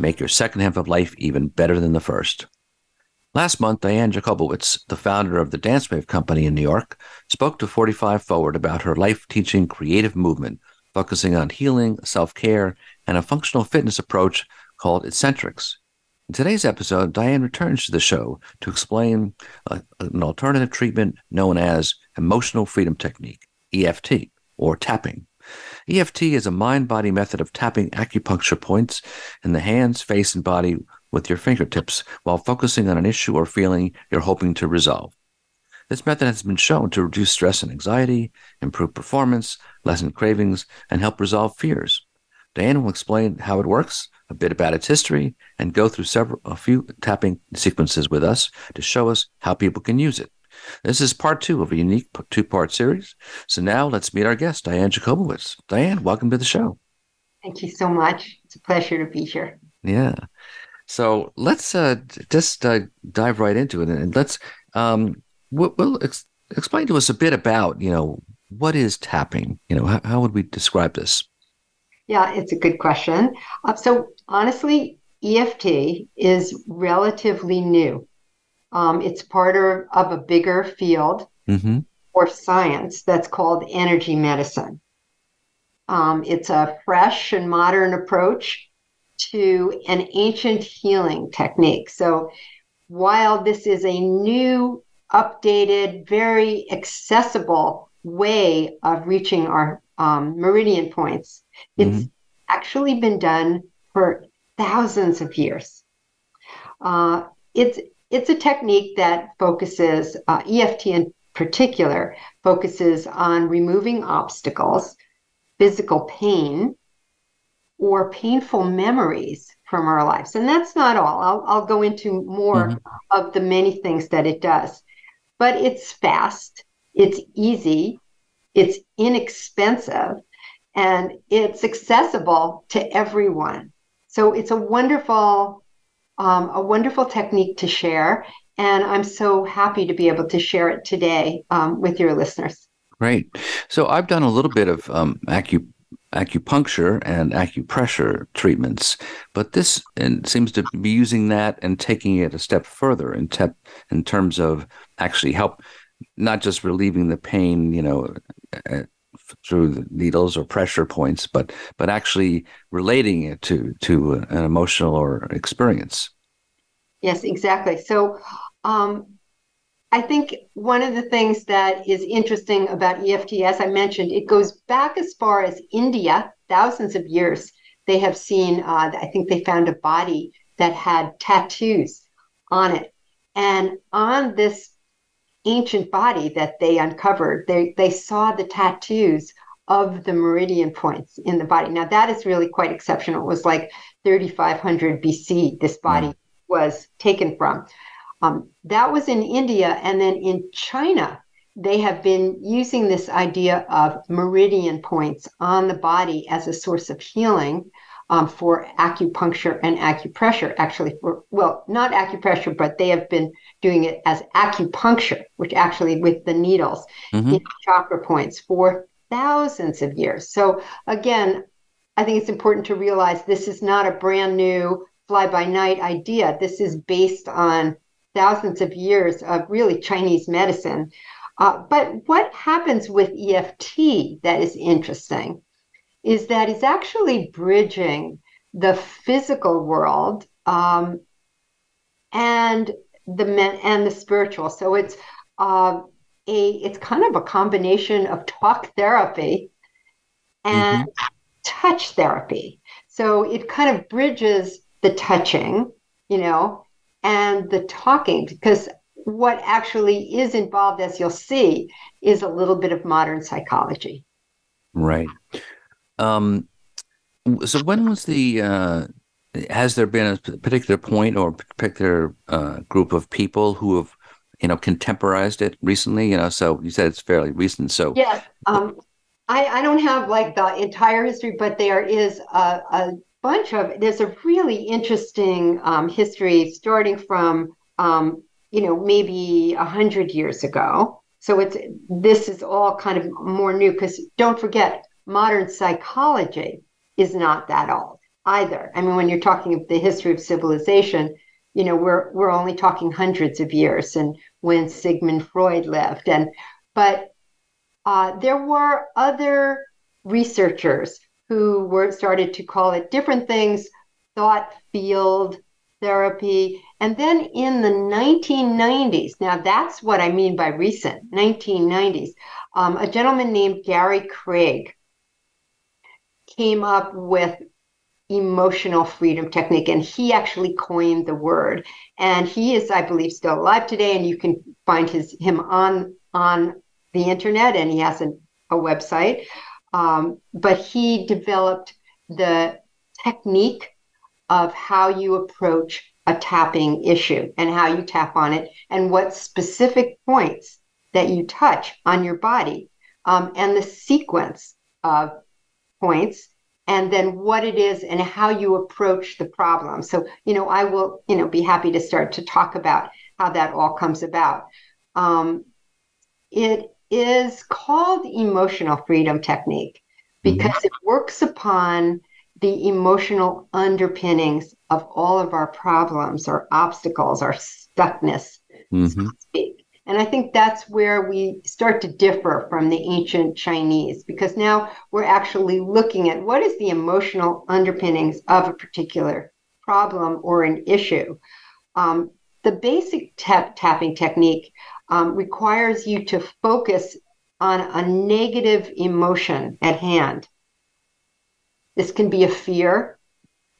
make your second half of life even better than the first. Last month, Diane Jacobowitz, the founder of the Dancewave Company in New York, spoke to 45 Forward about her life teaching creative movement, focusing on healing, self care, and a functional fitness approach called Essentrics. In today's episode, Diane returns to the show to explain uh, an alternative treatment known as Emotional Freedom Technique, EFT, or tapping. EFT is a mind body method of tapping acupuncture points in the hands, face, and body with your fingertips while focusing on an issue or feeling you're hoping to resolve. This method has been shown to reduce stress and anxiety, improve performance, lessen cravings, and help resolve fears. Diane will explain how it works, a bit about its history, and go through several a few tapping sequences with us to show us how people can use it. This is part two of a unique two part series. So now let's meet our guest, Diane Jacobowitz. Diane, welcome to the show. Thank you so much. It's a pleasure to be here. Yeah. So let's uh, just uh, dive right into it, and let's um, we'll, we'll ex- explain to us a bit about you know what is tapping. You know, how, how would we describe this? Yeah, it's a good question. Uh, so honestly, EFT is relatively new. Um, it's part of, of a bigger field mm-hmm. or science that's called energy medicine. Um, it's a fresh and modern approach to an ancient healing technique. So while this is a new, updated, very accessible way of reaching our um, meridian points, it's mm-hmm. actually been done for thousands of years. Uh, it's it's a technique that focuses uh, EFT in particular focuses on removing obstacles, physical pain, or painful memories from our lives. And that's not all. I'll, I'll go into more mm-hmm. of the many things that it does. But it's fast, it's easy, it's inexpensive, and it's accessible to everyone. So it's a wonderful, um, a wonderful technique to share. And I'm so happy to be able to share it today um, with your listeners. Great. So I've done a little bit of um, acu- acupuncture and acupressure treatments, but this seems to be using that and taking it a step further in, te- in terms of actually help, not just relieving the pain, you know, through needles or pressure points, but but actually relating it to to an emotional or experience. Yes, exactly. So um, I think one of the things that is interesting about EFT, as I mentioned, it goes back as far as India, thousands of years. They have seen, uh, I think they found a body that had tattoos on it. And on this ancient body that they uncovered, they, they saw the tattoos of the meridian points in the body. Now, that is really quite exceptional. It was like 3500 BC, this body mm. was taken from. Um, that was in India. And then in China, they have been using this idea of meridian points on the body as a source of healing um, for acupuncture and acupressure. Actually, for well, not acupressure, but they have been doing it as acupuncture, which actually with the needles mm-hmm. in chakra points for thousands of years. So again, I think it's important to realize this is not a brand new fly by night idea. This is based on thousands of years of really Chinese medicine. Uh, but what happens with EFT that is interesting is that it's actually bridging the physical world um, and the men and the spiritual. So it's uh, a it's kind of a combination of talk therapy and mm-hmm. touch therapy. So it kind of bridges the touching, you know, and the talking because what actually is involved, as you'll see, is a little bit of modern psychology. Right. Um, so when was the uh, has there been a particular point or particular uh, group of people who have you know contemporized it recently? You know so you said it's fairly recent so yes um, I, I don't have like the entire history but there is a, a bunch of there's a really interesting um, history starting from um, you know maybe a hundred years ago. So it's this is all kind of more new because don't forget modern psychology is not that old either. I mean, when you're talking of the history of civilization, you know, we're we're only talking hundreds of years, and when Sigmund Freud lived, and but uh, there were other researchers who were started to call it different things, thought field therapy, and then in the 1990s. Now that's what I mean by recent 1990s. Um, a gentleman named Gary Craig came up with emotional freedom technique and he actually coined the word. And he is i believe still alive today and you can find his him on on the internet and he has a, a website. Um, but he developed the technique of how you approach a tapping issue and how you tap on it and what specific points that you touch on your body. Um, and the sequence of points and then what it is and how you approach the problem. So, you know, I will, you know, be happy to start to talk about how that all comes about. Um, it is called emotional freedom technique mm-hmm. because mm-hmm. it works upon the emotional underpinnings of all of our problems, our obstacles, our stuckness, mm-hmm. so to speak. And I think that's where we start to differ from the ancient Chinese because now we're actually looking at what is the emotional underpinnings of a particular problem or an issue. Um, the basic tap- tapping technique um, requires you to focus on a negative emotion at hand. This can be a fear,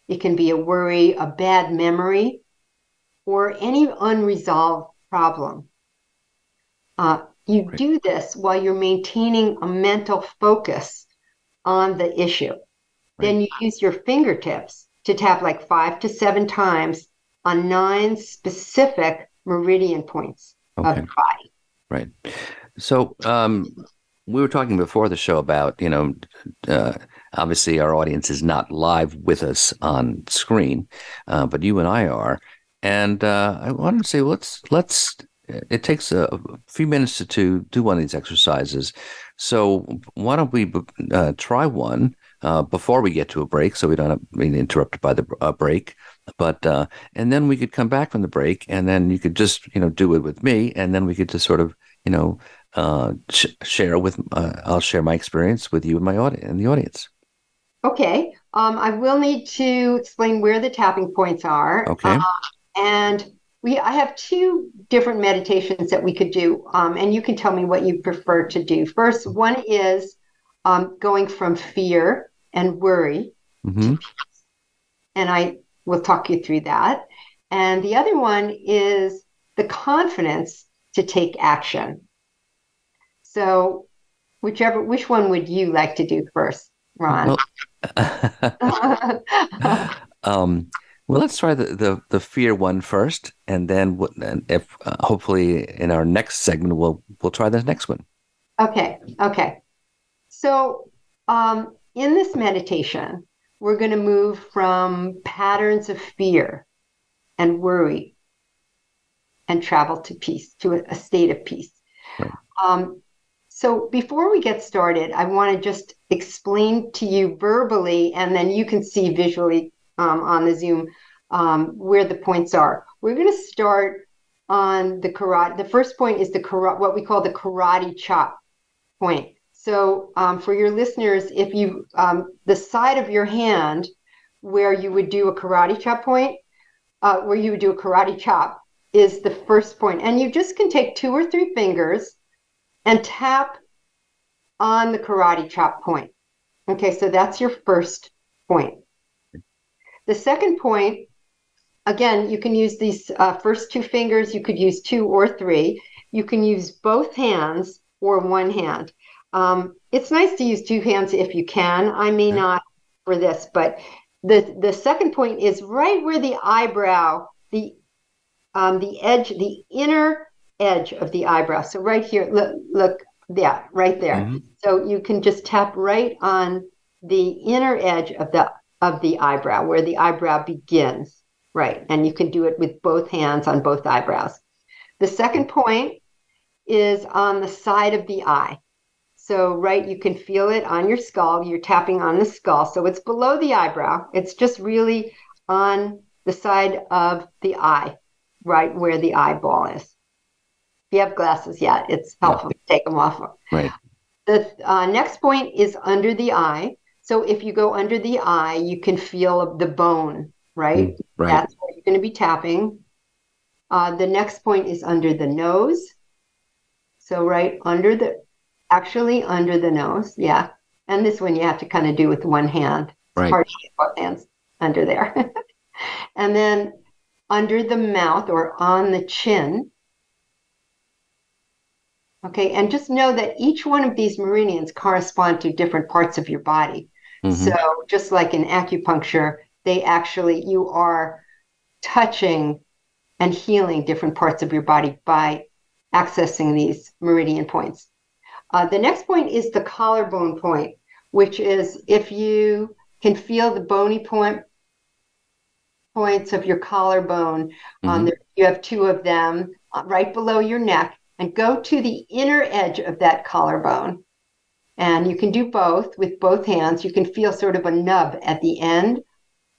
it can be a worry, a bad memory, or any unresolved problem. Uh, you right. do this while you're maintaining a mental focus on the issue. Right. Then you use your fingertips to tap like five to seven times on nine specific meridian points okay. of the body. Right. So um, we were talking before the show about, you know, uh, obviously our audience is not live with us on screen, uh, but you and I are. And uh, I wanted to say, let's let's it takes a few minutes to, to do one of these exercises. So why don't we uh, try one uh, before we get to a break, so we don't have, being interrupted by the uh, break. But uh, and then we could come back from the break, and then you could just you know do it with me, and then we could just sort of you know uh, sh- share with uh, I'll share my experience with you and my audience and the audience. Okay. Um, I will need to explain where the tapping points are. Okay. and we I have two different meditations that we could do, um, and you can tell me what you prefer to do. First, one is um, going from fear and worry mm-hmm. and I will talk you through that. And the other one is the confidence to take action. So, whichever, which one would you like to do first, Ron? Well, um, well, let's try the, the, the fear one first, and then if uh, hopefully in our next segment we'll we'll try the next one. Okay. Okay. So um, in this meditation, we're going to move from patterns of fear and worry and travel to peace, to a, a state of peace. Right. Um, so before we get started, I want to just explain to you verbally, and then you can see visually um, on the Zoom um, where the points are. We're going to start on the karate. The first point is the karate, what we call the karate chop point. So um, for your listeners, if you um, the side of your hand where you would do a karate chop point, uh, where you would do a karate chop is the first point, and you just can take two or three fingers and tap on the karate chop point. Okay, so that's your first point. The second point, again, you can use these uh, first two fingers, you could use two or three. You can use both hands or one hand. Um, it's nice to use two hands if you can. I may not for this, but the the second point is right where the eyebrow, the um, the edge, the inner edge of the eyebrow. So right here, look, look, yeah, right there. Mm-hmm. So you can just tap right on the inner edge of the of the eyebrow, where the eyebrow begins. Right, and you can do it with both hands on both eyebrows. The second point is on the side of the eye. So, right, you can feel it on your skull. You're tapping on the skull. So it's below the eyebrow. It's just really on the side of the eye, right where the eyeball is. If you have glasses, yeah, it's helpful yeah. to take them off. Right. The uh, next point is under the eye. So if you go under the eye, you can feel the bone, right? Mm, right. That's where you're going to be tapping. Uh, the next point is under the nose. So right under the, actually under the nose, yeah. And this one you have to kind of do with one hand. Right. It's hard to get both hands under there. and then under the mouth or on the chin. Okay, and just know that each one of these meridians correspond to different parts of your body. Mm-hmm. So just like in acupuncture, they actually you are touching and healing different parts of your body by accessing these meridian points. Uh, the next point is the collarbone point, which is if you can feel the bony point points of your collarbone. Um, mm-hmm. Um, there, you have two of them uh, right below your neck, and go to the inner edge of that collarbone. And you can do both with both hands. You can feel sort of a nub at the end,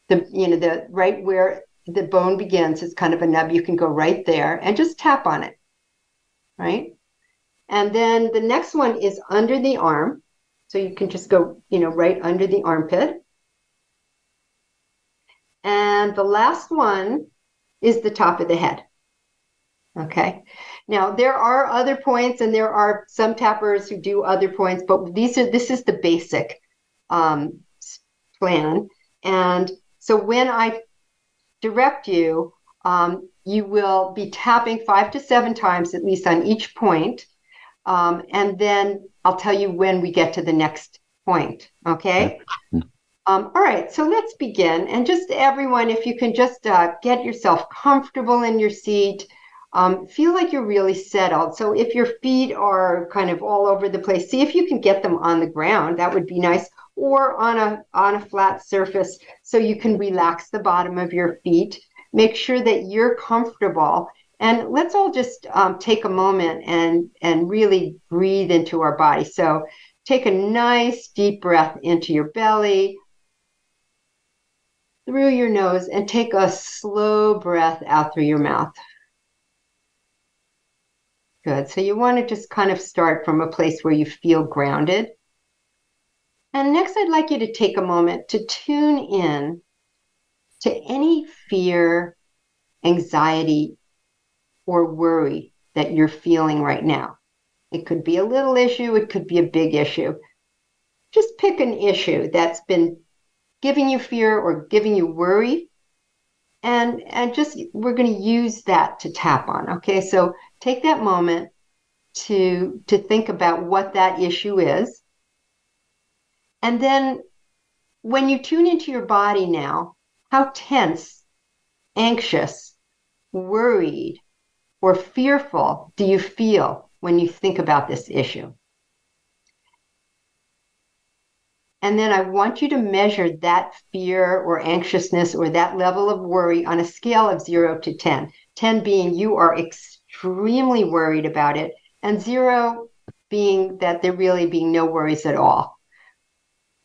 the you know the right where the bone begins is kind of a nub. You can go right there and just tap on it, right? And then the next one is under the arm. So you can just go, you know, right under the armpit. And the last one is the top of the head. Okay. Now there are other points, and there are some tappers who do other points, but these are this is the basic um, plan. And so when I direct you, um, you will be tapping five to seven times at least on each point. Um, and then I'll tell you when we get to the next point. Okay. Um, all right, so let's begin. And just everyone, if you can just uh, get yourself comfortable in your seat, um, feel like you're really settled. So if your feet are kind of all over the place, see if you can get them on the ground. That would be nice. Or on a on a flat surface so you can relax the bottom of your feet. Make sure that you're comfortable. And let's all just um, take a moment and and really breathe into our body. So take a nice deep breath into your belly through your nose and take a slow breath out through your mouth good so you want to just kind of start from a place where you feel grounded and next, I'd like you to take a moment to tune in to any fear, anxiety, or worry that you're feeling right now. It could be a little issue, it could be a big issue. Just pick an issue that's been giving you fear or giving you worry. And, and just we're going to use that to tap on. Okay, so take that moment to to think about what that issue is and then when you tune into your body now, how tense, anxious, worried, or fearful do you feel when you think about this issue? And then I want you to measure that fear or anxiousness or that level of worry on a scale of zero to 10. 10 being you are extremely worried about it, and zero being that there really being no worries at all.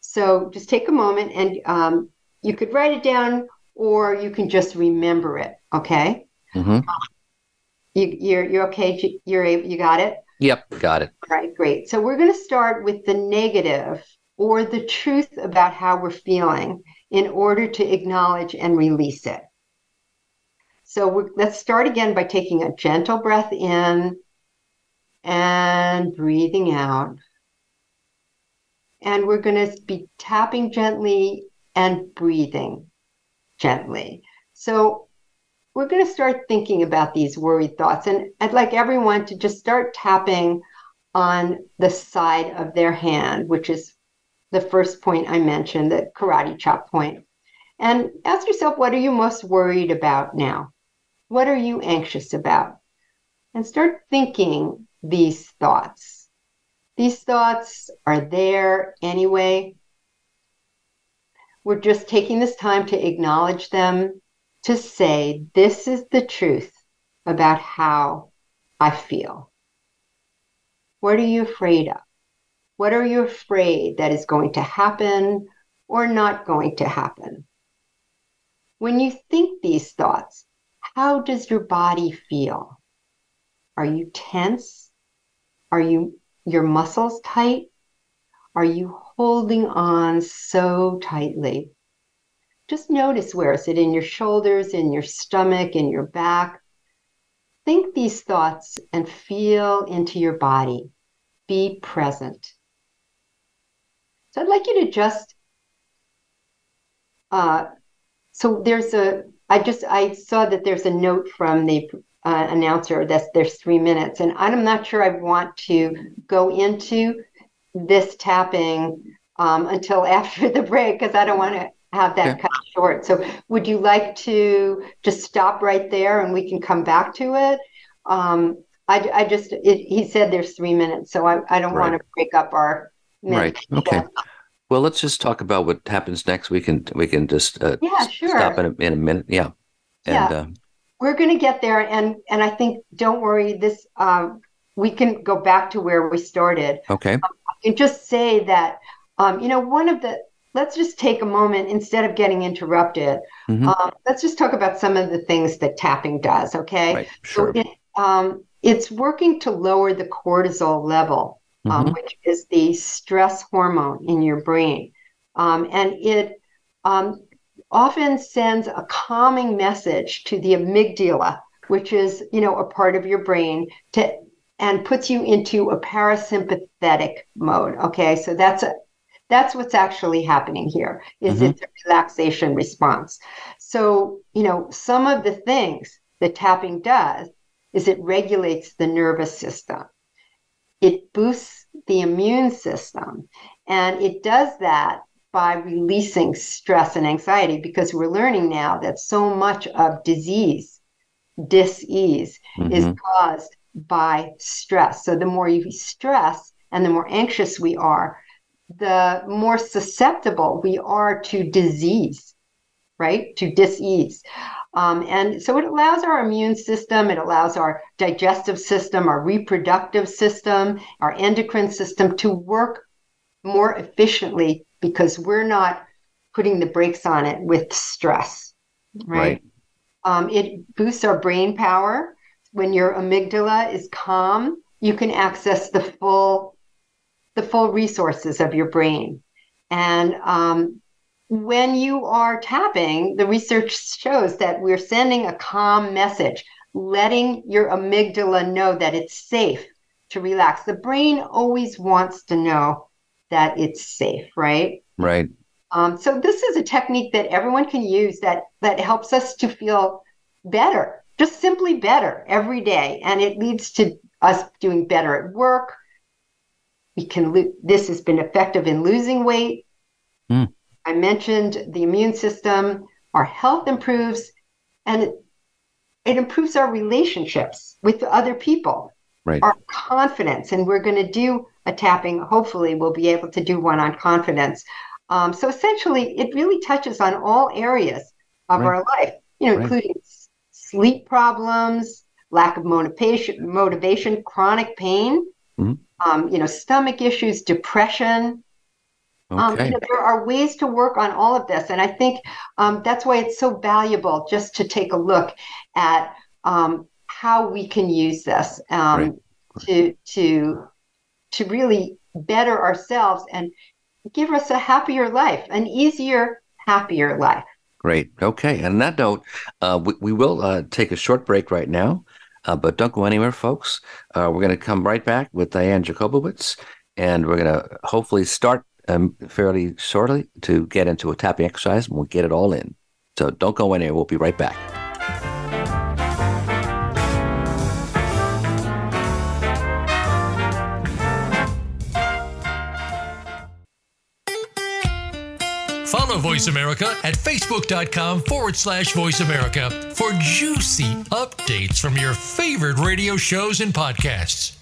So just take a moment and um, you could write it down or you can just remember it. Okay. Mm-hmm. You, you're you're okay. You're able. You got it. Yep, got it. All right, great. So we're going to start with the negative or the truth about how we're feeling in order to acknowledge and release it. So let's start again by taking a gentle breath in and breathing out. And we're going to be tapping gently and breathing gently. So we're going to start thinking about these worried thoughts. And I'd like everyone to just start tapping on the side of their hand, which is the first point I mentioned, the karate chop point. And ask yourself, what are you most worried about now? What are you anxious about? And start thinking these thoughts. These thoughts are there anyway. We're just taking this time to acknowledge them, to say, this is the truth about how I feel. What are you afraid of? What are you afraid that is going to happen or not going to happen? When you think these thoughts, how does your body feel? Are you tense? Are you your muscles tight? Are you holding on so tightly? Just notice where is it in your shoulders, in your stomach, in your back. Think these thoughts and feel into your body. Be present. So I'd like you to just uh, so there's a I just I saw that there's a note from the uh, announcer that there's three minutes, and I'm not sure I want to go into this tapping um, until after the break because I don't want to have that cut short. So would you like to just stop right there and we can come back to it? Um, I, I just it, he said there's three minutes, so I, I don't right. want to break up our Right. Okay. Well, let's just talk about what happens next. We can we can just uh, yeah, sure. stop in a, in a minute. Yeah. And, yeah. Uh, We're going to get there, and and I think don't worry. This um, we can go back to where we started. Okay. Um, and just say that um, you know one of the let's just take a moment instead of getting interrupted. Mm-hmm. Um, let's just talk about some of the things that tapping does. Okay. Right. Sure. So it, um, it's working to lower the cortisol level um, mm-hmm. which is the stress hormone in your brain. Um, and it um, often sends a calming message to the amygdala, which is, you know, a part of your brain to and puts you into a parasympathetic mode. Okay, so that's a that's what's actually happening here is mm-hmm. it's a relaxation response. So, you know, some of the things that tapping does is it regulates the nervous system it boosts the immune system. And it does that by releasing stress and anxiety because we're learning now that so much of disease, dis-ease, mm-hmm. is caused by stress. So the more you stress and the more anxious we are, the more susceptible we are to disease, right? To dis-ease. Um, and so it allows our immune system, it allows our digestive system, our reproductive system, our endocrine system to work more efficiently because we're not putting the brakes on it with stress, right? right. Um, it boosts our brain power. When your amygdala is calm, you can access the full the full resources of your brain. And um, when you are tapping, the research shows that we're sending a calm message, letting your amygdala know that it's safe to relax. The brain always wants to know that it's safe, right? Right. Um, so this is a technique that everyone can use that that helps us to feel better, just simply better every day, and it leads to us doing better at work. We can. Lo- this has been effective in losing weight. I mentioned the immune system, our health improves, and it, it improves our relationships with other people, right. our confidence. And we're going to do a tapping. Hopefully, we'll be able to do one on confidence. Um, so essentially, it really touches on all areas of right. our life, you know, right. including sleep problems, lack of motivation, motivation, chronic pain, mm-hmm. um, you know, stomach issues, depression, okay. Um, you know, there are ways to work on all of this, and I think um, that's why it's so valuable just to take a look at um, how we can use this um, right. to to to really better ourselves and give us a happier life, an easier, happier life. Great. Okay. And on that note, uh, we, we will uh, take a short break right now, uh, but don't go anywhere, folks. Uh, we're going to come right back with Diane Jacobowitz, and we're going to hopefully start um, fairly shortly to get into a tapping exercise and we'll get it all in. So don't go anywhere. We'll be right back. Follow Voice America at facebook.com forward slash voice America for juicy updates from your favorite radio shows and podcasts.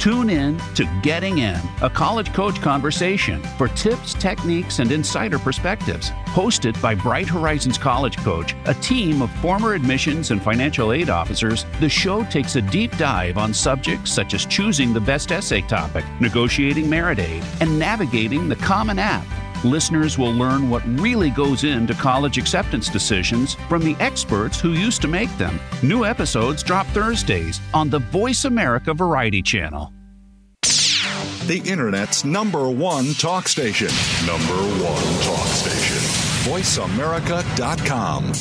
Tune in to Getting In, a college coach conversation for tips, techniques, and insider perspectives. Hosted by Bright Horizons College Coach, a team of former admissions and financial aid officers, the show takes a deep dive on subjects such as choosing the best essay topic, negotiating merit aid, and navigating the Common App. Listeners will learn what really goes into college acceptance decisions from the experts who used to make them. New episodes drop Thursdays on the Voice America Variety Channel. The Internet's number one talk station. Number one talk station. VoiceAmerica.com.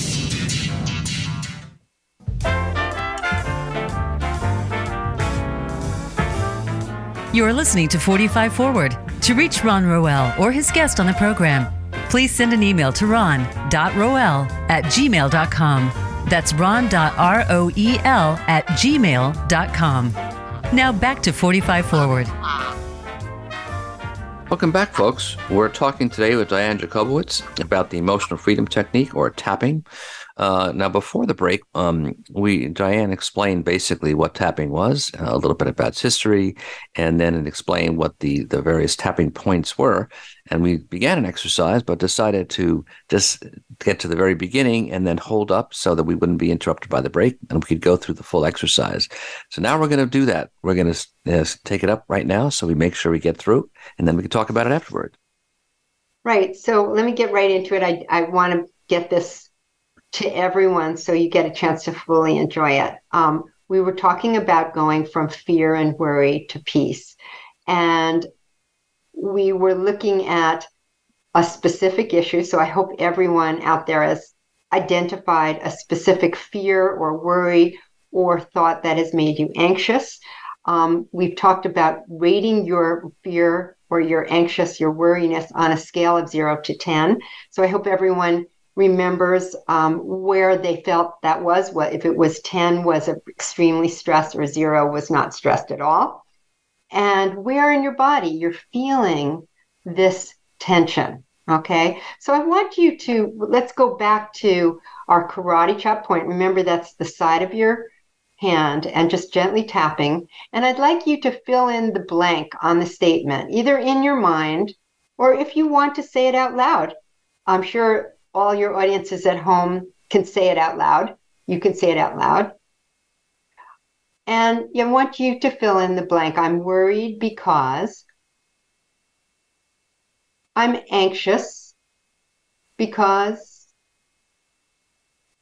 You are listening to 45 Forward. To reach Ron Roel or his guest on the program, please send an email to ron.roel at gmail.com. That's ron.roel at gmail.com. Now back to 45 Forward. Welcome back, folks. We're talking today with Diane Jacobowitz about the emotional freedom technique or tapping. Uh, now, before the break, um, we Diane explained basically what tapping was, a little bit about its history, and then it explained what the the various tapping points were. And we began an exercise, but decided to just get to the very beginning and then hold up so that we wouldn't be interrupted by the break, and we could go through the full exercise. So now we're going to do that. We're going to uh, take it up right now, so we make sure we get through, and then we can talk about it afterward. Right. So let me get right into it. I I want to get this to everyone so you get a chance to fully enjoy it. Um, we were talking about going from fear and worry to peace. And we were looking at a specific issue. So I hope everyone out there has identified a specific fear or worry or thought that has made you anxious. Um, we've talked about rating your fear or your anxious, your worriness on a scale of zero to 10. So I hope everyone remembers um, where they felt that was what if it was 10 was extremely stressed or zero was not stressed at all? And where in your body you're feeling this tension okay? So i want you to let's go back to our karate chop point. Remember that's the side of your hand and just gently tapping. And i'd like you to fill in the blank on the statement either in your mind or if you want to say it out loud. I'm sure all your audiences at home can say it out loud. You can say it out loud. And I want you to fill in the blank. I'm worried because I'm anxious because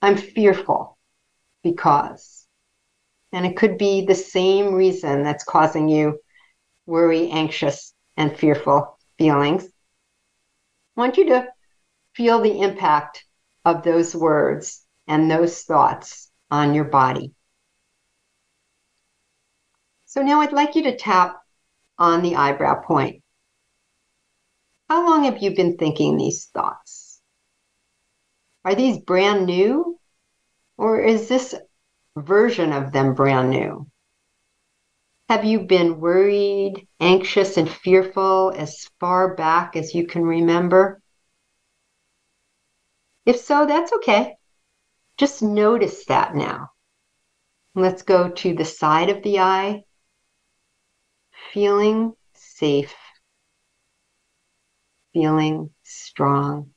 I'm fearful because. And it could be the same reason that's causing you worry, anxious, and fearful feelings. I want you to feel the impact of those words and those thoughts on your body. So now I'd like you to tap on the eyebrow point. How long have you been thinking these thoughts? Are these brand new? Or is this version of them brand new? Have you been worried, anxious, and fearful as far back as you can remember? If so, that's okay. Just notice that now. Let's go to the side of the eye, feeling safe, feeling strong.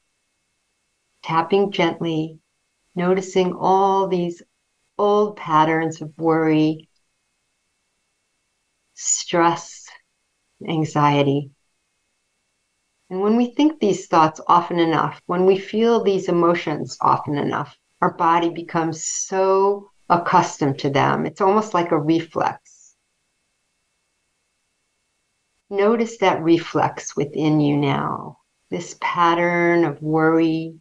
Tapping gently, noticing all these old patterns of worry, stress, anxiety. And when we think these thoughts often enough, when we feel these emotions often enough, our body becomes so accustomed to them. It's almost like a reflex. Notice that reflex within you now, this pattern of worry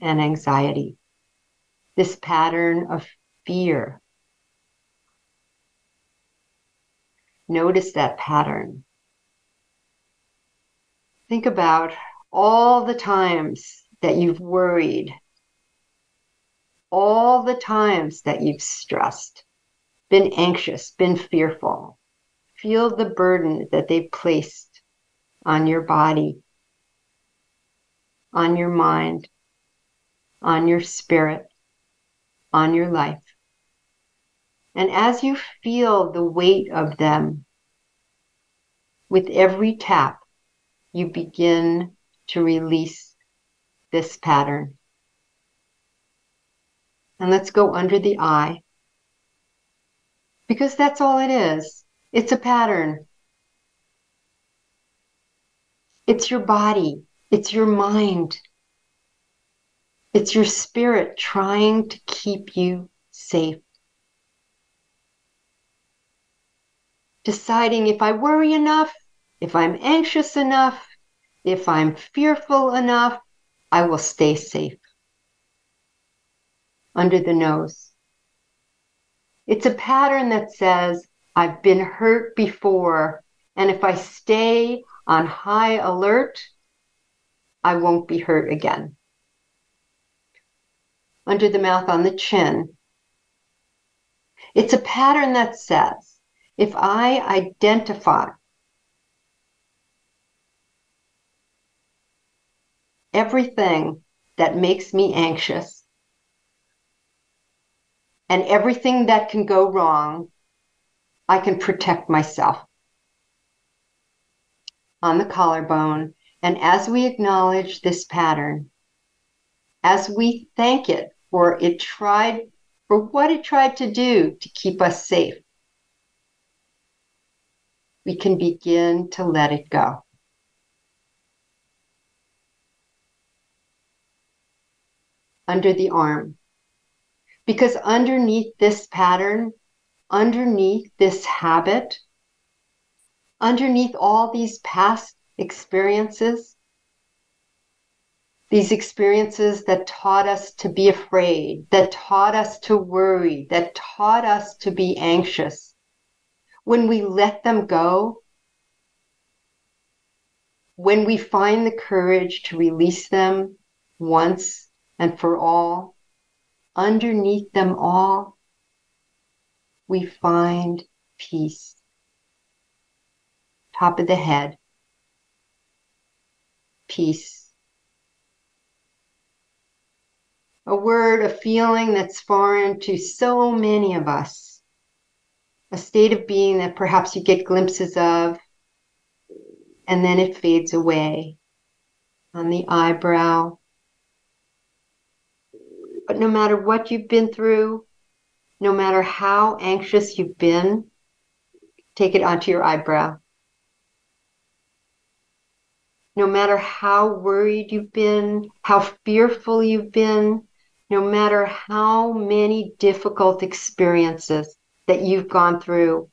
and anxiety, this pattern of fear. Notice that pattern. Think about all the times that you've worried, all the times that you've stressed, been anxious, been fearful. Feel the burden that they've placed on your body, on your mind, on your spirit, on your life. And as you feel the weight of them, with every tap, you begin to release this pattern. And let's go under the eye. Because that's all it is. It's a pattern. It's your body. It's your mind. It's your spirit trying to keep you safe. Deciding if I worry enough, if I'm anxious enough, if I'm fearful enough, I will stay safe. Under the nose. It's a pattern that says, I've been hurt before, and if I stay on high alert, I won't be hurt again. Under the mouth on the chin. It's a pattern that says, if I identify everything that makes me anxious and everything that can go wrong, I can protect myself. On the collarbone, and as we acknowledge this pattern, as we thank it for it tried for what it tried to do to keep us safe, we can begin to let it go. Under the arm. Because underneath this pattern, underneath this habit, underneath all these past experiences, these experiences that taught us to be afraid, that taught us to worry, that taught us to be anxious, when we let them go, when we find the courage to release them once and for all, underneath them all, we find peace. Top of the head, peace. A word, a feeling that's foreign to so many of us. A state of being that perhaps you get glimpses of and then it fades away on the eyebrow, but no matter what you've been through, no matter how anxious you've been, take it onto your eyebrow. No matter how worried you've been, how fearful you've been, no matter how many difficult experiences that you've gone through,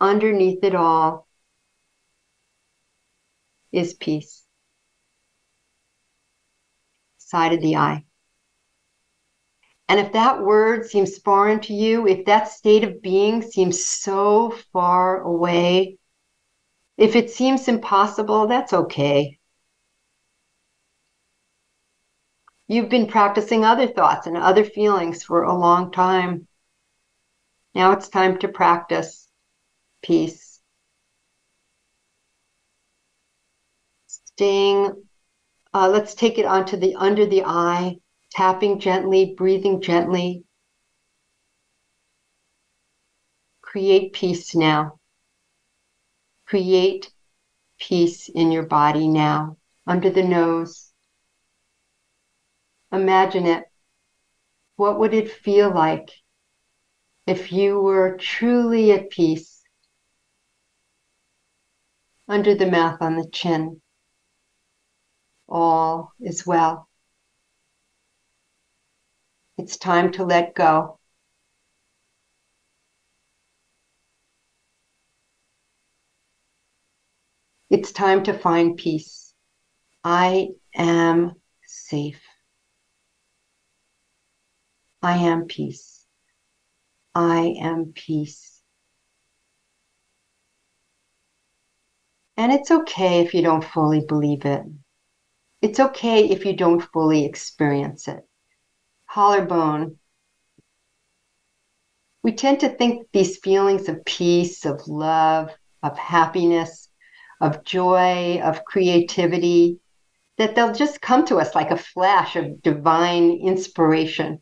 underneath it all is peace. Side of the eye. And if that word seems foreign to you, if that state of being seems so far away, if it seems impossible, that's okay. You've been practicing other thoughts and other feelings for a long time. Now it's time to practice peace. Staying, uh, let's take it onto the under the eye tapping gently, breathing gently. Create peace now. Create peace in your body now, under the nose. Imagine it. What would it feel like if you were truly at peace? Under the mouth on the chin. All is well. It's time to let go. It's time to find peace. I am safe. I am peace. I am peace. And it's okay if you don't fully believe it. It's okay if you don't fully experience it. Collarbone. We tend to think these feelings of peace, of love, of happiness of joy, of creativity, that they'll just come to us like a flash of divine inspiration.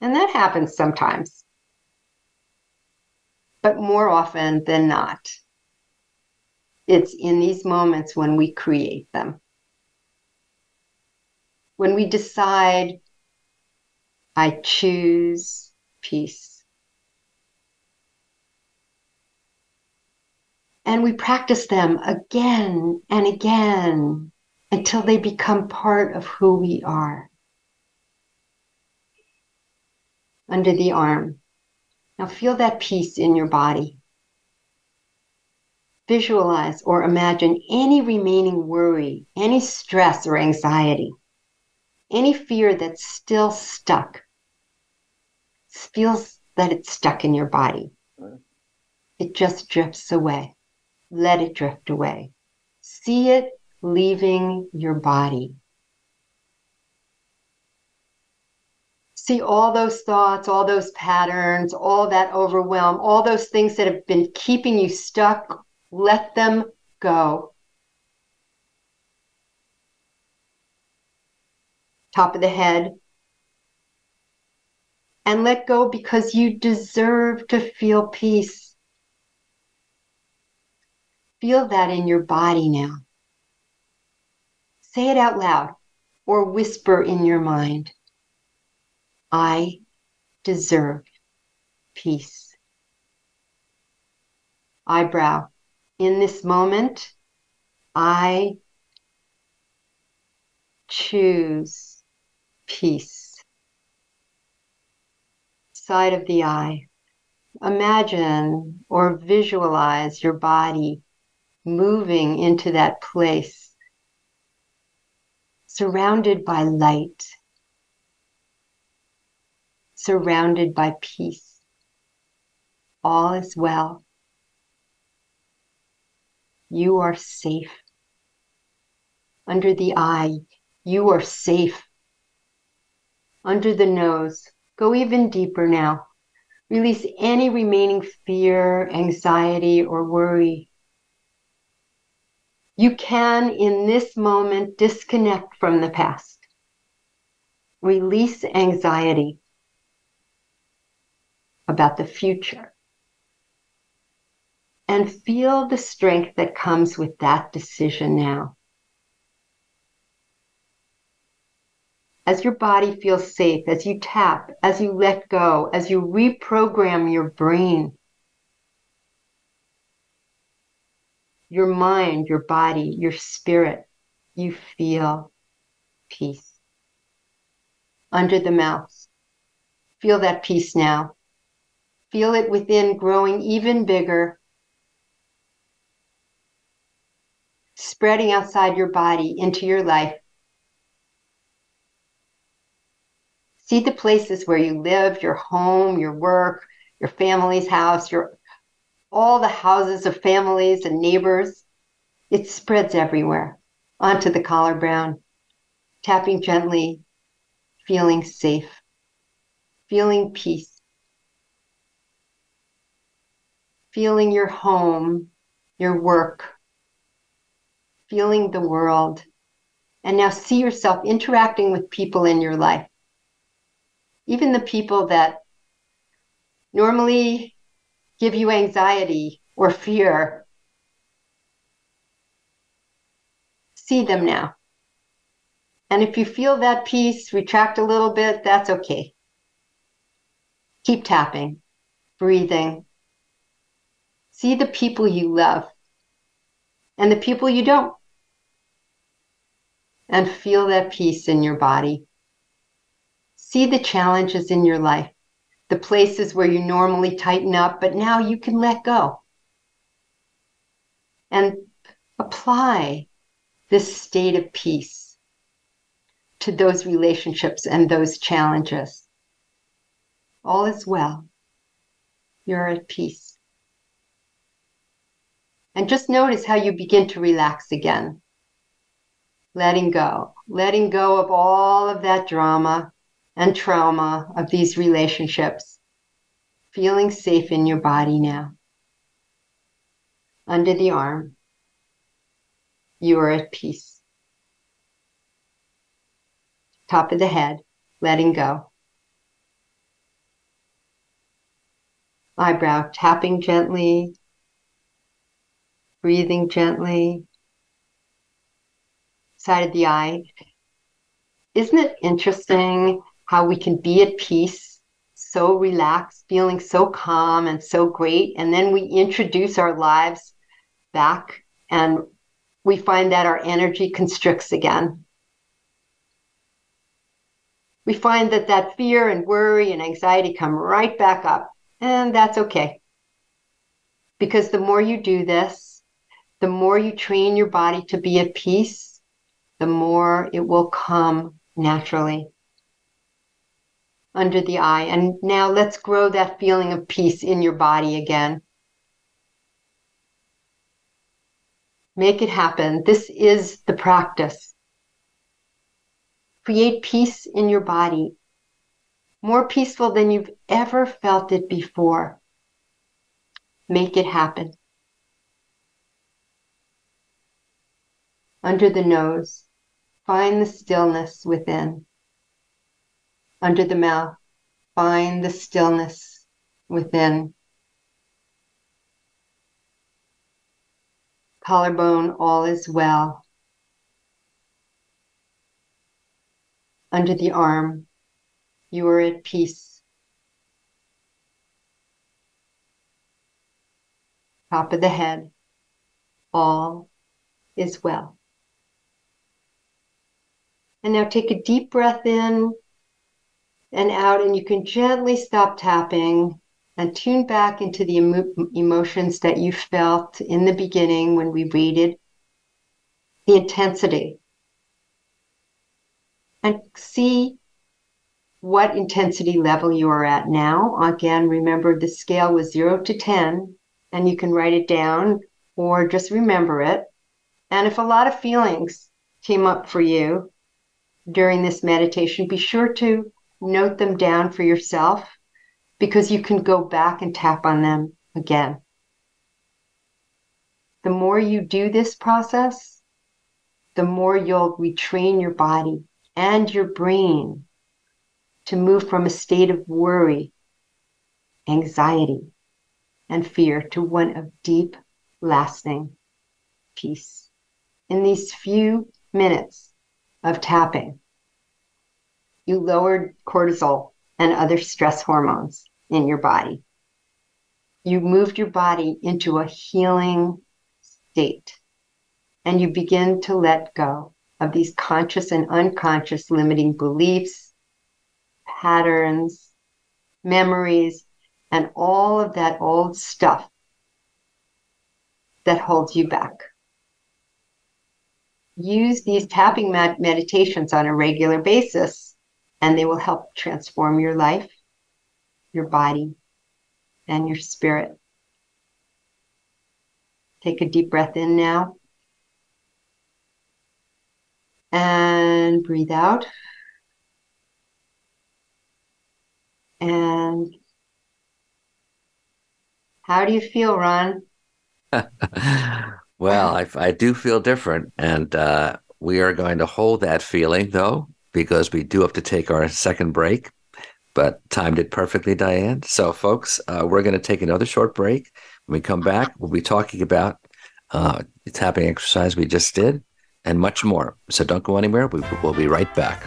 And that happens sometimes, but more often than not, it's in these moments when we create them. When we decide, I choose peace. And we practice them again and again until they become part of who we are. Under the arm. Now feel that peace in your body. Visualize or imagine any remaining worry, any stress or anxiety, any fear that's still stuck. Feels that it's stuck in your body. It just drifts away let it drift away. See it leaving your body. See all those thoughts, all those patterns, all that overwhelm, all those things that have been keeping you stuck. Let them go. Top of the head. And let go because you deserve to feel peace. Feel that in your body now. Say it out loud or whisper in your mind I deserve peace. Eyebrow. In this moment, I choose peace. Side of the eye. Imagine or visualize your body moving into that place, surrounded by light, surrounded by peace. All is well. You are safe. Under the eye, you are safe. Under the nose, go even deeper now. Release any remaining fear, anxiety, or worry you can, in this moment, disconnect from the past. Release anxiety about the future. And feel the strength that comes with that decision now. As your body feels safe, as you tap, as you let go, as you reprogram your brain your mind, your body, your spirit, you feel peace. Under the mouth. Feel that peace now. Feel it within growing even bigger. Spreading outside your body into your life. See the places where you live, your home, your work, your family's house, your all the houses of families and neighbors. It spreads everywhere onto the collarbone, tapping gently, feeling safe, feeling peace, feeling your home, your work, feeling the world. And now see yourself interacting with people in your life. Even the people that normally give you anxiety or fear. see them now. And if you feel that peace, retract a little bit, that's okay. Keep tapping, breathing. See the people you love and the people you don't. And feel that peace in your body. See the challenges in your life, the places where you normally tighten up, but now you can let go. And apply this state of peace to those relationships and those challenges. All is well. You're at peace. And just notice how you begin to relax again. Letting go, letting go of all of that drama and trauma of these relationships. Feeling safe in your body now. Under the arm, you are at peace. Top of the head, letting go. Eyebrow tapping gently, breathing gently. Side of the eye. Isn't it interesting how we can be at peace, so relaxed, feeling so calm and so great? And then we introduce our lives back and we find that our energy constricts again. We find that that fear and worry and anxiety come right back up, and that's okay. Because the more you do this, the more you train your body to be at peace, the more it will come naturally under the eye. And now let's grow that feeling of peace in your body again. Make it happen. This is the practice. Create peace in your body, more peaceful than you've ever felt it before. Make it happen. Under the nose, find the stillness within. Under the mouth, find the stillness within. collarbone, all is well. Under the arm, you are at peace. Top of the head, all is well. And now take a deep breath in and out, and you can gently stop tapping and tune back into the emo- emotions that you felt in the beginning when we rated the intensity and see what intensity level you are at now. Again, remember the scale was zero to 10, and you can write it down or just remember it. And if a lot of feelings came up for you during this meditation, be sure to note them down for yourself because you can go back and tap on them again. The more you do this process, the more you'll retrain your body and your brain to move from a state of worry, anxiety, and fear to one of deep, lasting peace. In these few minutes of tapping, you lowered cortisol and other stress hormones in your body. You moved your body into a healing state and you begin to let go of these conscious and unconscious limiting beliefs, patterns, memories, and all of that old stuff that holds you back. Use these tapping meditations on a regular basis and they will help transform your life, your body, and your spirit. Take a deep breath in now. And breathe out. And how do you feel, Ron? well, I, I, do feel different. And uh, we are going to hold that feeling, though, because we do have to take our second break, but timed it perfectly, Diane. So, folks, uh, we're going to take another short break. When we come back, we'll be talking about uh, the tapping exercise we just did and much more. So don't go anywhere. We, we'll be right back.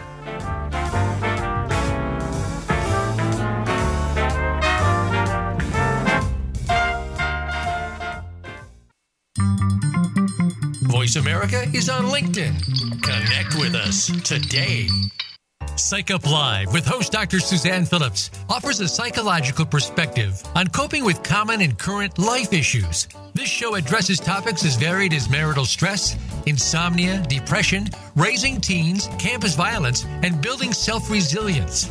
Voice America is on LinkedIn. Connect with us today. Psych Up Live with host Dr. Suzanne Phillips offers a psychological perspective on coping with common and current life issues. This show addresses topics as varied as marital stress, insomnia, depression, raising teens, campus violence, and building self resilience.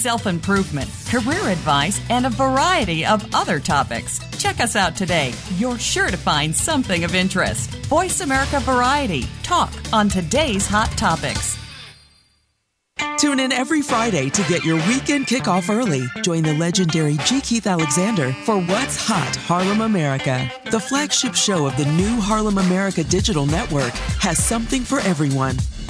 self improvement, career advice, and a variety of other topics. Check us out today. You're sure to find something of interest. Voice America Variety. Talk on today's hot topics. Tune in every Friday to get your weekend kickoff early. Join the legendary G. Keith Alexander for What's Hot Harlem America. The flagship show of the new Harlem America Digital Network has something for everyone.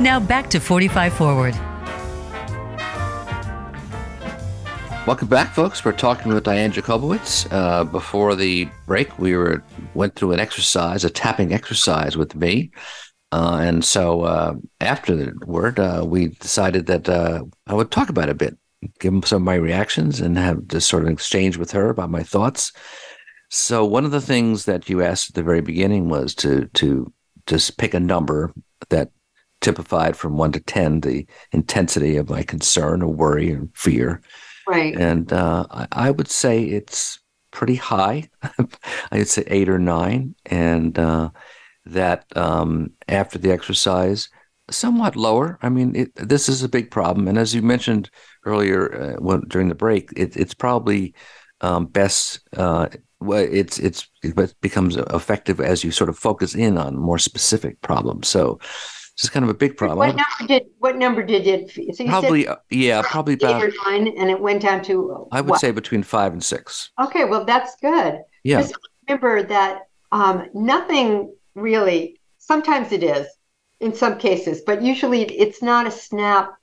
Now back to 45 Forward. Welcome back, folks. We're talking with Diane Jacobowitz. Uh, before the break, we were went through an exercise, a tapping exercise with me, uh, and so uh, after the word, uh, we decided that uh, I would talk about it a bit, give them some of my reactions, and have this sort of exchange with her about my thoughts. So one of the things that you asked at the very beginning was to to just pick a number that typified from one to ten the intensity of my concern or worry or fear. Right. And uh, I, I would say it's pretty high. I'd say eight or nine. And uh, that um, after the exercise, somewhat lower. I mean, it, this is a big problem. And as you mentioned earlier uh, when, during the break, it, it's probably um, best. Uh, well, it's it's it becomes effective as you sort of focus in on more specific problems. So it's kind of a big problem. What number did what number did it? So you probably, said uh, yeah, probably about. nine, and it went down to I would what? say between five and six. Okay, well that's good. Yeah. Just remember that um, nothing really. Sometimes it is, in some cases, but usually it's not a snap.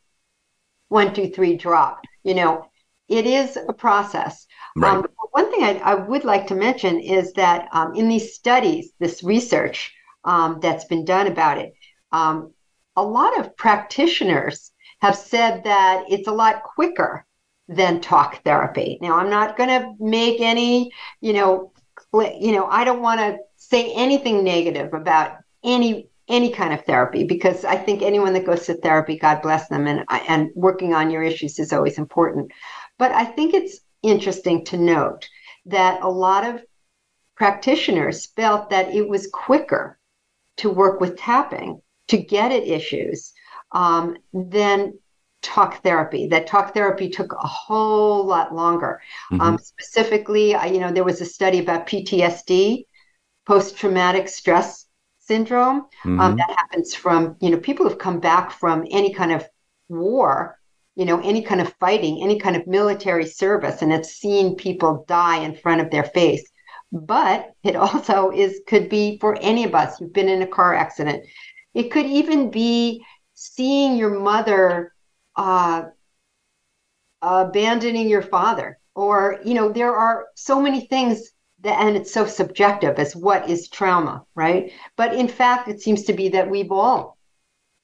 One, two, three, drop. You know, it is a process. Right. Um, one thing I, I would like to mention is that um, in these studies, this research um, that's been done about it, um, a lot of practitioners have said that it's a lot quicker than talk therapy. Now, I'm not going to make any, you know, you know, I don't want to say anything negative about any any kind of therapy because I think anyone that goes to therapy, God bless them, and and working on your issues is always important. But I think it's interesting to note that a lot of practitioners felt that it was quicker to work with tapping to get at issues um, than talk therapy. That talk therapy took a whole lot longer. Um, specifically, I, you know, there was a study about PTSD, post traumatic stress syndrome, um, Mhm. that happens from you know people who've come back from any kind of war. You know, any kind of fighting, any kind of military service, and it's seen people die in front of their face but it also is could be for any of us who've been in a car accident it could even be seeing your mother uh, abandoning your father, or you know, there are so many things that, and it's so subjective as what is trauma, right? But in fact, it seems to be that we've all,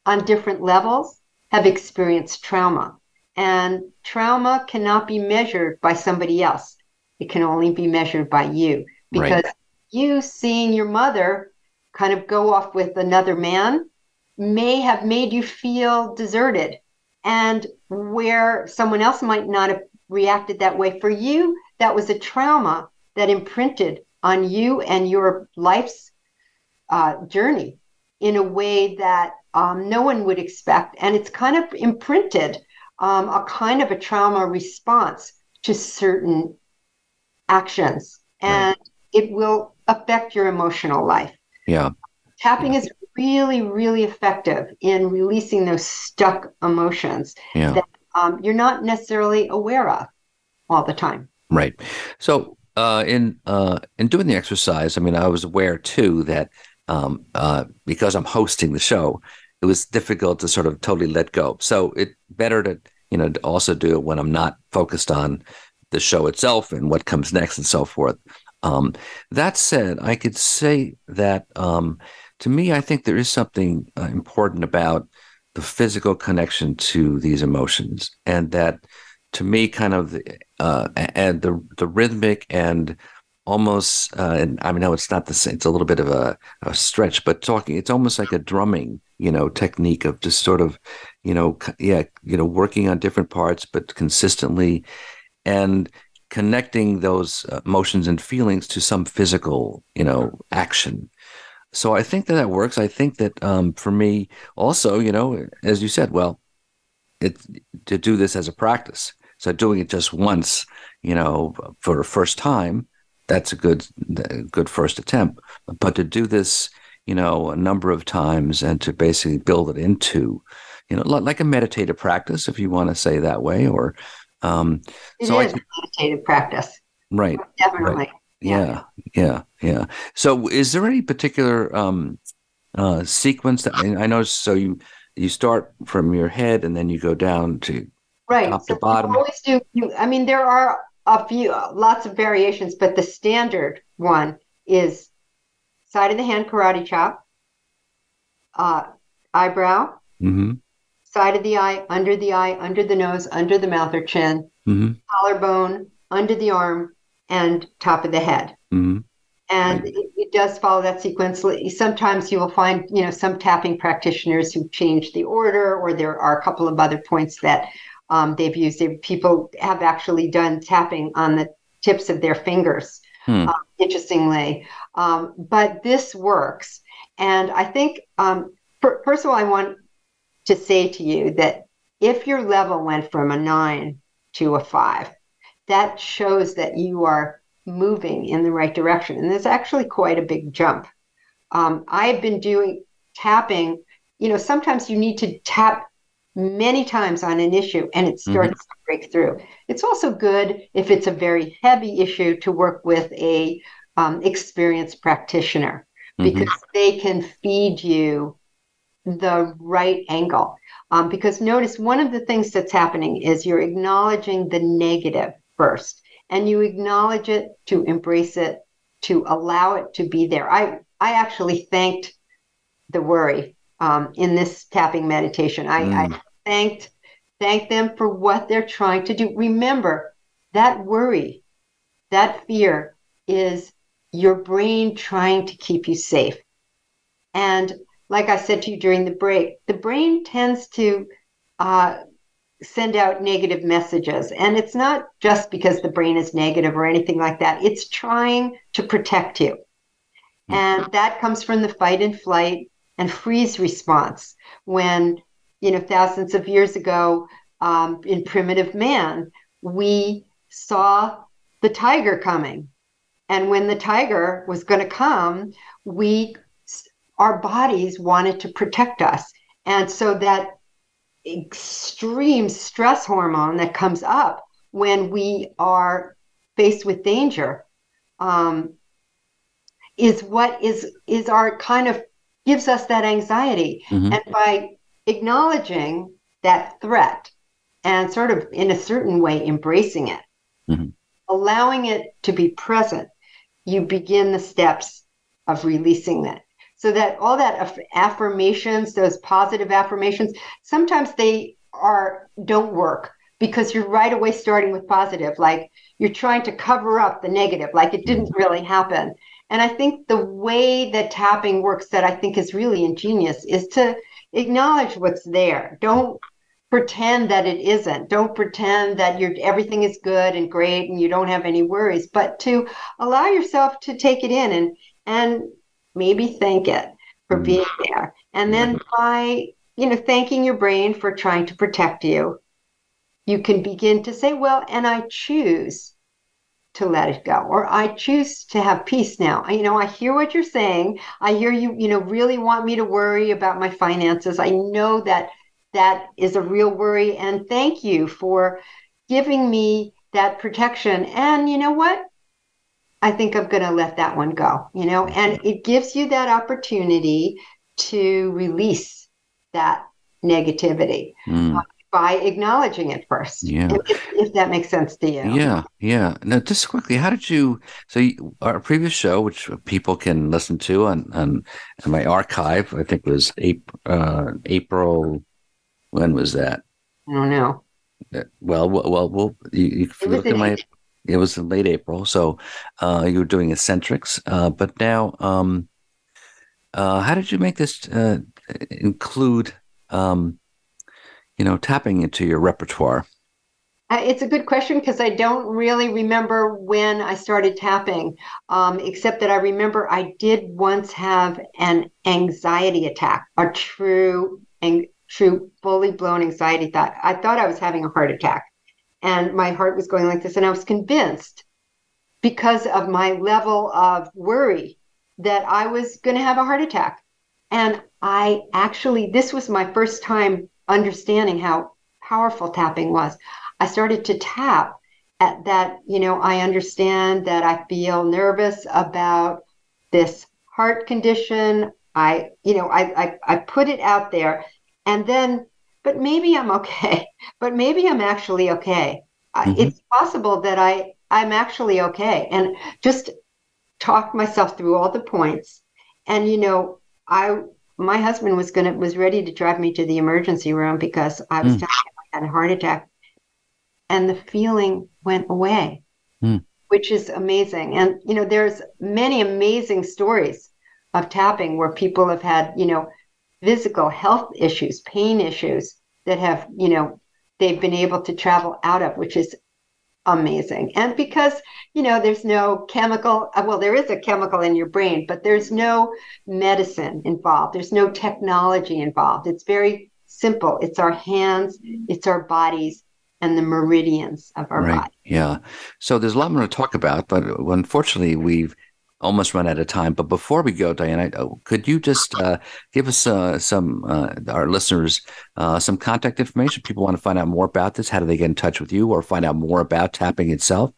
on different levels, have experienced trauma, and trauma cannot be measured by somebody else. It can only be measured by you because right. you seeing your mother kind of go off with another man may have made you feel deserted and where someone else might not have reacted that way. For you that was a trauma that imprinted on you and your life's uh, journey in a way that um, no one would expect. And it's kind of imprinted um, a kind of a trauma response to certain actions. And right. it will affect your emotional life yeah tapping yeah. is really, really effective in releasing those stuck emotions yeah. that um, you're not necessarily aware of all the time. Right. So uh, in uh, in doing the exercise, I mean, I was aware too that um, uh, because I'm hosting the show, it was difficult to sort of totally let go. So it better to you know to also do it when I'm not focused on the show itself and what comes next and so forth. Um, that said, I could say that um, to me, I think there is something uh, important about the physical connection to these emotions, and that to me, kind of, uh, and the the rhythmic and almost, uh, and I know it's not the same. It's a little bit of a, a stretch, but talking, it's almost like a drumming, you know, technique of just sort of, you know, yeah, you know, working on different parts, but consistently, and connecting those emotions and feelings to some physical, you know, action so I think that that works. I think that um, for me also, you know, as you said, well, it to do this as a practice. So doing it just once, you know, for a first time, that's a good good first attempt. But to do this, you know, a number of times and to basically build it into, you know, like a meditative practice, if you want to say that way, or um, it so is I, meditative practice, right? Definitely. Right. Yeah, yeah, yeah. So, is there any particular um, uh, sequence that I know? So you you start from your head and then you go down to right top so to bottom. Always do. You, I mean, there are a few, lots of variations, but the standard one is side of the hand karate chop, uh, eyebrow, mm-hmm. Side of the eye, under the eye, under the nose, under the mouth or chin, mm-hmm. collarbone, under the arm, and top of the head. Mm-hmm. And right. it, it, does follow that sequence. Sometimes you will find, you know, some tapping practitioners who change the order, or there are a couple of other points that um, they've used. They, people have actually done tapping on the tips of their fingers, hmm. uh, interestingly. Um, but this works. And I think, um, for, first of all, I want to say to you that if your level went from a nine to a five, that shows that you are moving in the right direction. And there's actually quite a big jump. Um, I have been doing tapping, you know, sometimes you need to tap many times on an issue and it starts mm-hmm. to break through. It's also good if it's a very heavy issue to work with a um, experienced practitioner mm-hmm. because they can feed you the right angle. Um, because notice one of the things that's happening is you're acknowledging the negative first and you acknowledge it to embrace it to allow it to be there i i actually thanked the worry um, in this tapping meditation I, mm. I thanked thanked them for what they're trying to do remember that worry that fear is your brain trying to keep you safe and like i said to you during the break the brain tends to uh, send out negative messages. And it's not just because the brain is negative or anything like that, it's trying to protect you. Mm-hmm. And that comes from the fight and flight and freeze response when, you know, thousands of years ago um, in primitive man, we saw the tiger coming. And when the tiger was going to come, we our bodies wanted to protect us. And so that extreme stress hormone that comes up when we are faced with danger um, is what is is our kind of gives us that anxiety mm-hmm. and by acknowledging that threat and sort of in a certain way embracing it, Mhm. allowing it to be present, you begin the steps of releasing it. So that all that aff- affirmations, those positive affirmations, sometimes they are don't work because you're right away starting with positive, like you're trying to cover up the negative, like it didn't mm-hmm. really happen. And I think the way that tapping works that I think is really ingenious is to acknowledge what's there. Don't pretend that it isn't. Don't pretend that you're everything is good and great and you don't have any worries, but to allow yourself to take it in and and maybe thank it for mm. being there. And then by, you know, thanking your brain for trying to protect you, you can begin to say, well, and I choose to let it go or i choose to have peace now. You know i hear what you're saying. I hear you you know really want me to worry about my finances. I know that that is a real worry and thank you for giving me that protection. And you know what i think i'm going to let that one go you know and it gives you that opportunity to release that negativity Mm. by acknowledging it first Yeah. if, if that makes sense to you Yeah, yeah. Now, just quickly, how did you? So, you, our previous show, which people can listen to on on, on my archive, I think was April. Uh, April. When was that? i don't know Uh, Well, well, well, well you, you look at my. It was in late April, so uh, you were doing Essentrics. Uh, but now, um, uh, how did you make this uh, include, um, you know, tapping into your repertoire? Uh, It's a good question because I don't really remember when I started tapping, um, except that I remember I did once have an anxiety attack, a true, and true, fully blown anxiety thought. I thought I was having a heart attack, and my heart was going like this, and I was convinced because of my level of worry that I was going to have a heart attack. And I actually, this was my first time understanding how powerful tapping was. I started to tap at that, you know, I understand that I feel nervous about this heart condition. I, you know, I, I, I put it out there and then, but maybe I'm okay, but maybe I'm actually okay. I Mhm. It's possible that I, I'm actually okay. And just talk myself through all the points. And, you know, I, my husband was to, was ready to drive me to the emergency room because I was Mm. telling him I had a heart attack and the feeling went away, Hmm. which is amazing. And you know, there's many amazing stories of tapping where people have had you know physical health issues, pain issues that have you know they've been able to travel out of, which is amazing. And because you know there's no chemical, uh, well, there is a chemical in your brain, but there's no medicine involved. There's no technology involved. It's very simple. It's our hands, it's our bodies, and the meridians of our right. body. Yeah. So there's a lot more to talk about, but unfortunately, we've almost run out of time. But before we go, Diana, uh, could you just uh, give us uh, some, uh, our listeners, uh, some contact information? People want to find out more about this. How do they get in touch with you or find out more about tapping itself?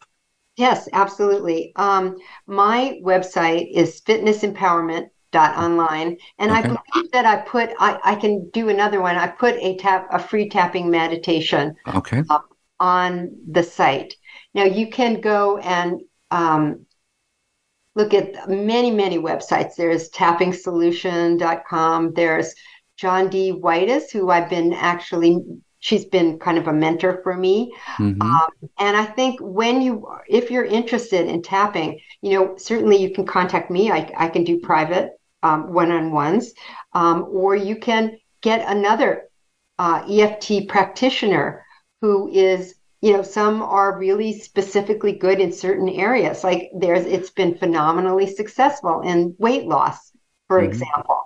Yes, absolutely. Um, my website is fitnessempowerment.online. And I believe that I put, I, I can do another one. I put a tap, a free tapping meditation Okay. on the site. Now you can go and um, look at many, many websites. There's tappingsolution.com. There's Jondi Whitis, who I've been actually, she's been kind of a mentor for me. Mhm. Um, and I think when you, if you're interested in tapping, you know, certainly you can contact me. I, I can do private um, one-on-ones, um, or you can get another uh, EFT practitioner who is, you know, some are really specifically good in certain areas. Like there's, it's been phenomenally successful in weight loss, for Mhm. example,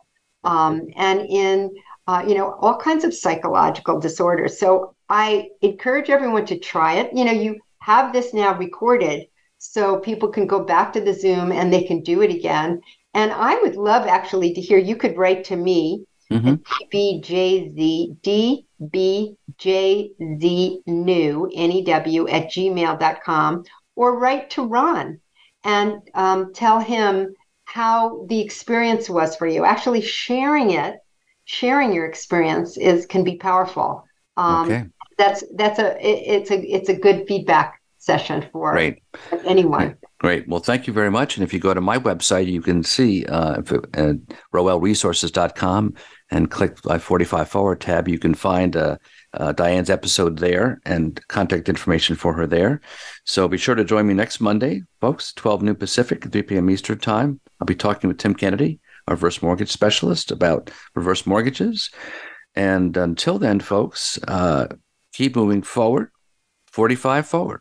um, and in, uh, you know, all kinds of psychological disorders. So I encourage everyone to try it. You know, you have this now recorded so people can go back to the Zoom and they can do it again. And I would love actually to hear you could write to me Mhm. BJZ DBJZ new N-E-W at gmail.com or write to Ron and um, tell him how the experience was for you. Actually sharing it, sharing your experience is can be powerful. Um, Okay. that's that's a it, it's a it's a good feedback session for Great. anyone. Great. Well, thank you very much. And if you go to my website, you can see uh, uh, roelresources.com and click the 45 forward tab. You can find uh, uh, Diane's episode there and contact information for her there. So be sure to join me next Monday, folks, 12 noon Pacific, 3 p.m. Eastern Time. I'll be talking with Tim Kennedy, our reverse mortgage specialist, about reverse mortgages. And until then, folks, uh, keep moving forward, 45 forward.